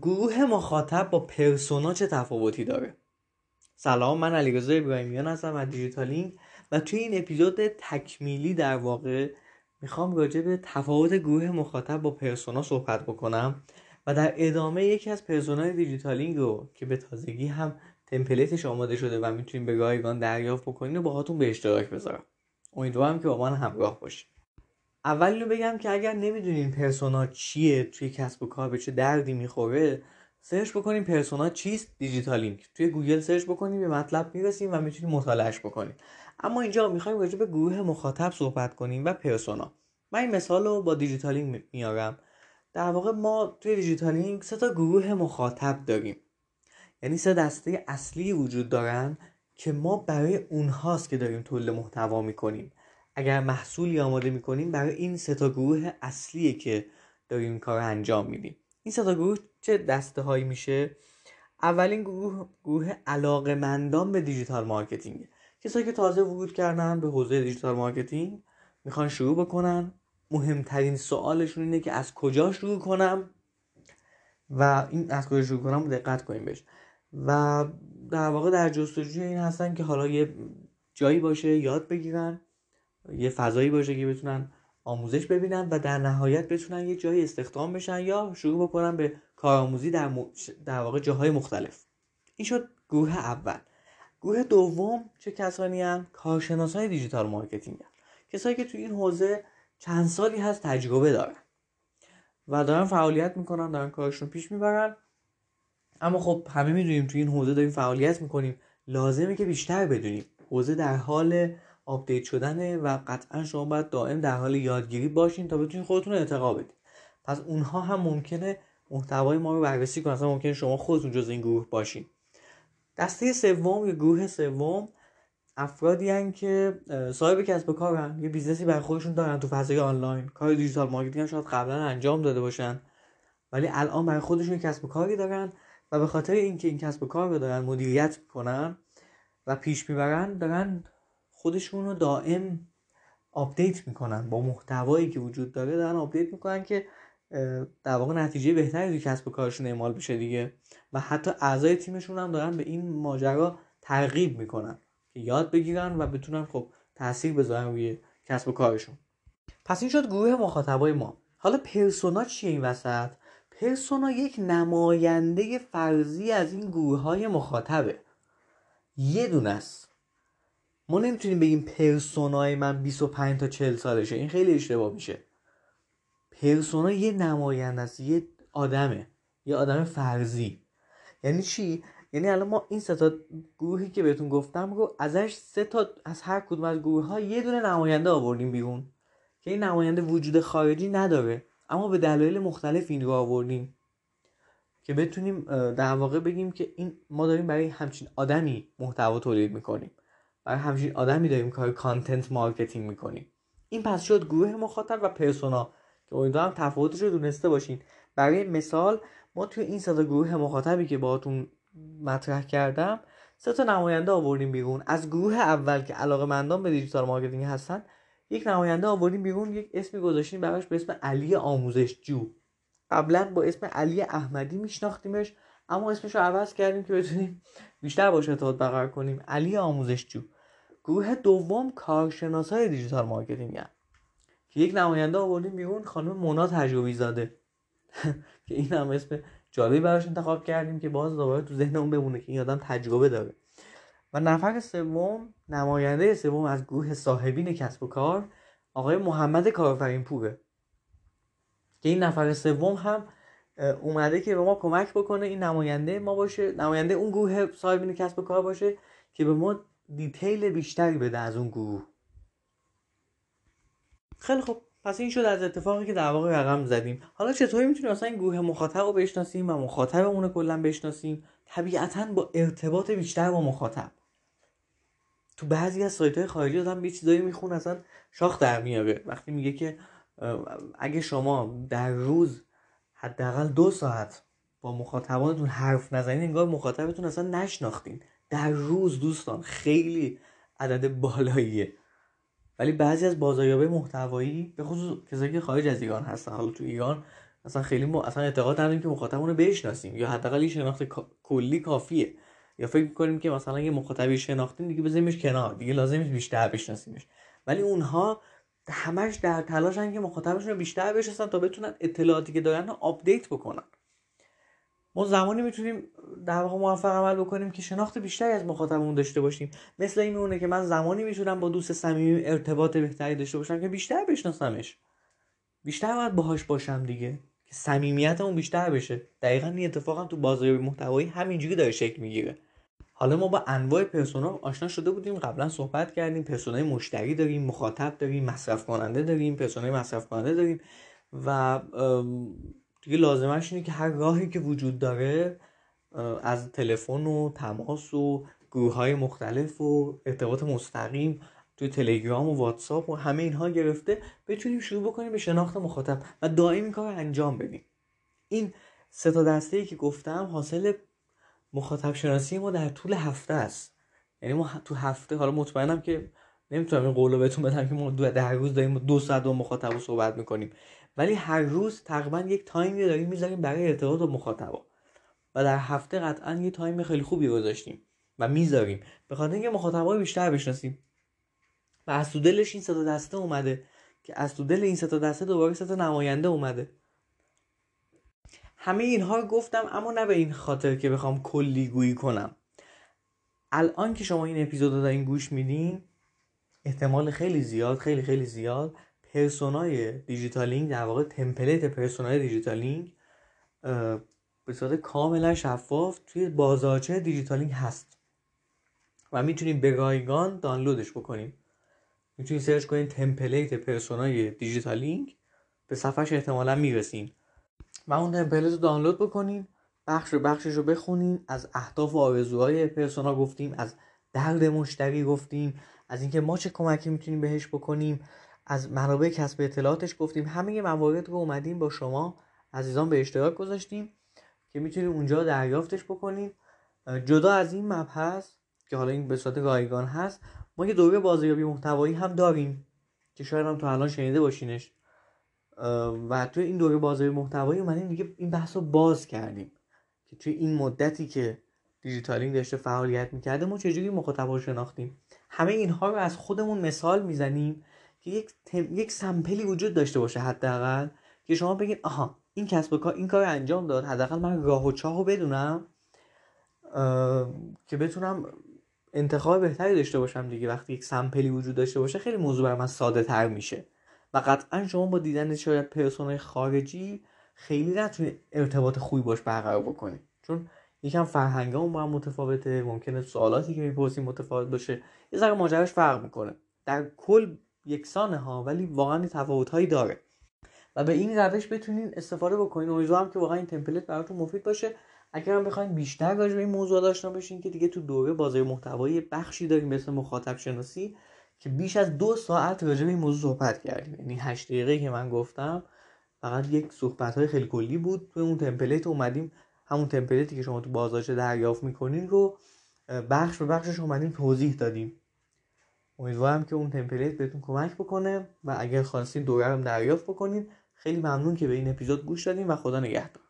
گروه مخاطب با persona چه تفاوتی داره؟ سلام من علیرضا ابراهیمیان هستم از دیجیتالینگ و توی این اپیزود تکمیلی در واقع می‌خوام راجع به تفاوت گروه مخاطب با persona صحبت بکنم و در ادامه یکی از persona ی دیجیتالینگ رو که به تازگی هم template ش آماده شده و می‌تونین به رایگان دریافت بکنین و باهاتون به اشتراک بذارم. امیدوارم که با من همراه باشید. اول رو بگم که اگر نمی‌دونین persona چیه توی کسب و کار به چه دردی می‌خوره search بکنین persona چیست؟ دیجیتالینگ توی گوگل search بکنین به مطلب می‌رسیم و می‌تونیم مطالعهش بکنیم. اما اینجا می‌خوایم راجع به گروه مخاطب صحبت کنیم و persona. من این مثال رو با دیجیتالینگ میارم در واقع ما توی دیجیتالینگ سه تا گروه مخاطب داریم. یعنی سه دسته اصلی وجود دارن که ما برای اونهاست که داریم تولید محتوا می‌کنیم. اگر محصولی آماده می‌کنیم برای این سه تا گروه اصلیه که داریم کار انجام میدیم. این سه تا گروه چه دسته هایی میشه؟ اولین گروه گروه علاقمندان به digital marketing. کسایی که تازه ورود کردن به حوزه digital marketing می‌خوان شروع بکنن. مهمترین سوالشون اینه که از کجا شروع کنم؟ و این از کجا شروع کنم دقت کنیم بهش. و در واقع در جستجوی این هستن که حالا یه جایی باشه یاد بگیرن. یه فضایی باشه که بتونن آموزش ببینن و در نهایت بتونن یه جایی استخدام بشن یا شروع بکنن به کارآموزی در, م... در واقع جاهای مختلف. این شد گروه اول. گروه دوم چه کسانی هن کارشناس های digital marketing هن. کسایی که توی این حوزه چند سالی هست تجربه دارن و دارن فعالیت می‌کنن دارن کارشون پیش می‌برن. اما خب همه می‌دونیم توی این حوزه داریم فعالیت می‌کنیم. لازمه که بیشتر بدونیم. حوزه در حال update شدنه و قطعا شما باید دائم در حال یادگیری باشین تا بتونین خودتون ارتقا بدید پس اونها هم ممکنه محتوای ما رو بررسی کنن. اصلا ممکنه شما خودتون جز این گروه باشین. دسته سوم یا گروه سوم افرادی هن که صاحب کسب و کارن یه business ی برای خودشون دارن تو فضای آنلاین. کار digital marketing شاید قبلا انجام داده باشن. ولی الان برای خودشون کسب و کاری دارن و به خاطر اینکه این کسب و کار رو دارن مدیریت می‌کنن و پیش می‌برن دارن خودشون رو دائم update می‌کنن با محتوایی که وجود داره دارن update می‌کنن که در واقع نتیجه بهتری توی کسب و کارشون اعمال بشه دیگه. و حتی اعضای تیمشون هم دارن به این ماجرا ترغیب می‌کنن که یاد بگیرن و بتونن خب تاثیر بذارن روی کسب و کارشون. پس این شد گروه مخاطبای ما. حالا پرسونا چیه این وسط؟ پرسونا یک نماینده فرضی از این گروه های مخاطبه. یه دونه است. ما نمی‌تونیم بگیم پرسونای من 25 تا 40 سالشه. این خیلی اشتباه میشه. پرسونا یه نماینده است یه آدمه. یه آدم فرضی. یعنی چی؟ یعنی الان ما این سه تا گروهی که بهتون گفتم رو ازش سه تا از هر کدوم از گروه ها یه دونه نماینده آوردیم بیرون که این نماینده وجود خارجی نداره. اما به دلایل مختلف این رو آوردیم که بتونیم در واقع بگیم که این ما داریم برای همچین آدمی محتوا تولید می‌کنیم. برای همچین آدمی داریم کار content marketing می‌کنیم این پس شد گروه مخاطب و persona که امیدوارم تفاوتش رو دونسته باشین. برای مثال ما توی این سه گروه مخاطبی که باهاتون مطرح کردم سه تا نماینده آوردیم بیرون. از گروه اول که علاقه مندان به digital marketing هستن یک نماینده آوردیم بیرون یک اسمی گذاشتیم براش به اسم علی آموزشجو. قبلا با اسم علی احمدی میشناختیمش. اما اسمش رو عوض کردیم که بتونیم بیشتر باش ارتباط برقرار کنیم. علی آموزشجو گروه دوم کارشناس های digital marketing هن. که یک نماینده آوردیم بیرون خانم مونا تجربی زاده. که این هم اسم جالبی براش انتخاب کردیم که باز دوباره تو ذهن اون بمونه که این آدم تجربه داره. و نفر سوم نماینده سوم از گروه صاحبین کسب و کار آقای محمد کارفرین پوره که این نفر سوم هم اومده که به ما کمک بکنه این نماینده ما باشه. نماینده اون گروه صاحبین کسب و کار باشه که به ما دیتیل بیشتری بده از اون گروه. خیلی خوب. پس این شد از اتفاقی که در واقع رقم زدیم. حالا چطوری می‌تونیم اصلا این گروه مخاطب رو بشناسیم و مخاطبمون رو کلا بشناسیم؟ طبیعتا با ارتباط بیشتر با مخاطب. تو بعضی از سایت های خارجی آدم یه چیزایی می‌خونه اصلا شاخ در میاره. وقتی میگه که اگه شما در روز حداقل دو ساعت با مخاطبانتون حرف نزنید انگار مخاطبتون اصلا نشناختین. در روز دوستان خیلی عدد بالاییه. ولی بعضی از بازاریابه محتوایی به خصوص کسایی که خارج از ایران هستن حالا تو ایران اصلا خیلی ما اصلا اعتقاد نداریم که مخاطبمون رو بشناسیم یا حداقل شناخت کلی کافیه. یا فکر می‌کنیم که مثلا یه مخاطبی شناختیم دیگه بذاریمش کنار دیگه لازم بیشتر بشناسیمش. ولی اونها همش در تلاشن که مخاطبشون رو بیشتر بشناسن تا بتونن اطلاعاتی که دارن رو update بکنن. ما زمانی می‌تونیم در واقع موفق عمل بکنیم که شناخت بیشتری از مخاطبمون داشته باشیم. مثل این میمونه که من زمانی می‌تونم با دوست صمیمی ارتباط بهتری داشته باشم که بیشتر بشناسمش. بیشتر باید باهاش باشم دیگه. که صمیمیتمون بیشتر بشه. دقیقا این اتفاق هم تو بازاریابی محتوایی همینجوری داره شکل می‌گیره. حالا ما با انواع پرسونا آشنا شده بودیم. قبلا صحبت کردیم. پرسونای مشتری داریم مخاطب داریم مصرف کننده داریم پرسونای مصرف کننده داریم. و دیگه لازمش اینه که هر راهی که وجود داره از تلفن و تماس و گروه های مختلف و ارتباط مستقیم توی تلگرام و واتساپ و همه اینها گرفته بتونیم شروع بکنیم به شناخت مخاطب و دائم این کار انجام بدیم. این سه تا دسته ای که گفتم حاصل مخاطب شناسی ما در طول هفته است. یعنی ما تو هفته حالا مطمئنم که نمی‌تونم این قولو بهتون بدم که ما در روز داریم دو ساعت با مخاطب صحبت می‌کنیم. ولی هر روز تقریبا یک تایمی داریم می‌ذاریم برای ارتباط با مخاطبا. و در هفته قطعا یه تایم خیلی خوبی گذاشتیم و می‌ذاریم. به خاطر اینکه مخاطبا بیشتر بشناسیم. و از تو دلش این سه تا دسته اومده که از تو دل این سه تا دسته دوباره سه تا نماینده اومده. همه اینها رو گفتم اما نه به این خاطر که بخوام کلی گویی کنم. الان که شما این اپیزود رو دارین گوش میدین احتمال خیلی زیاد خیلی خیلی زیاد persona ی دیجیتالینگ در واقع template persona ی دیجیتالینگ به صورت کاملا شفاف توی بازارچه دیجیتالینگ هست. و می‌تونین به رایگان دانلودش بکنین می‌تونید search کنید template persona ی دیجیتالینگ به صفحش احتمالا می‌رسین. و اون template رو دانلود بکنین بخش بخشش رو بخونین از اهداف و آرزوهای persona گفتیم از درد مشتری گفتیم از اینکه ما چه کمکی می‌تونیم بهش بکنیم از منابع کسب اطلاعاتش گفتیم. همه موارد رو اومدیم با شما عزیزان به اشتراک گذاشتیم که می‌تونید اونجا دریافتش بکنید جدا از این مبحث که حالا این به صورت رایگان هست ما یه دوره بازاریابی محتوایی هم داریم که شاید هم تو الان شنیده باشینش. و توی این دوره بازاریابی محتوایی اومدیم دیگه این بحث رو باز کردیم که توی این مدتی که دیجیتالینگ داشته فعالیت می‌کرده ما چجوری مخاطب شناختیم؟ همه اینها رو از خودمون مثال می‌زنیم که یک, یک سمپلی وجود داشته باشه حداقل که شما بگید آها این کسب و کار این کار انجام داد حداقل من راه و چاه رو بدونم که بتونم انتخاب بهتری داشته باشم دیگه وقتی یک سمپلی وجود داشته باشه خیلی موضوع بر من ساده تر میشه. و قطعا شما با دیدن شاید پرسونای خارجی خیلی نتونید ارتباط خوبی باش برقرار بکنید چون یکم فرهنگامون با هم متفاوته ممکنه سوالاتی که می‌پرسیم متفاوت باشه یه ذره ماجراش فرق می‌کنه. در کل یکسانه ها ولی واقعا تفاوت هایی داره. و به این روش بتونین استفاده بکنین. امیدوارم که واقعا این تمپلیت براتون مفید باشه. اگر هم بخواین بیشتر راجع به این موضوع آشنا بشین که دیگه تو دوره بازار محتوایی بخشی داریم مثل مخاطب شناسی که بیش از دو ساعت راجع به این موضوع صحبت کردیم. یعنی 8 دقیقه که من گفتم فقط یک صحبت های خیلی کلی بود. تو اون تمپلیت اومدیم. همون تمپلیتی که شما تو بازارچه دریافت می‌کنین رو بخش به بخشش اومدیم توضیح دادیم. امیدوارم که اون تمپلیت بهتون کمک بکنه و اگر خواستین دوره رو دریافت بکنین خیلی ممنون که به این اپیزود گوش دادین و خدا نگهدار.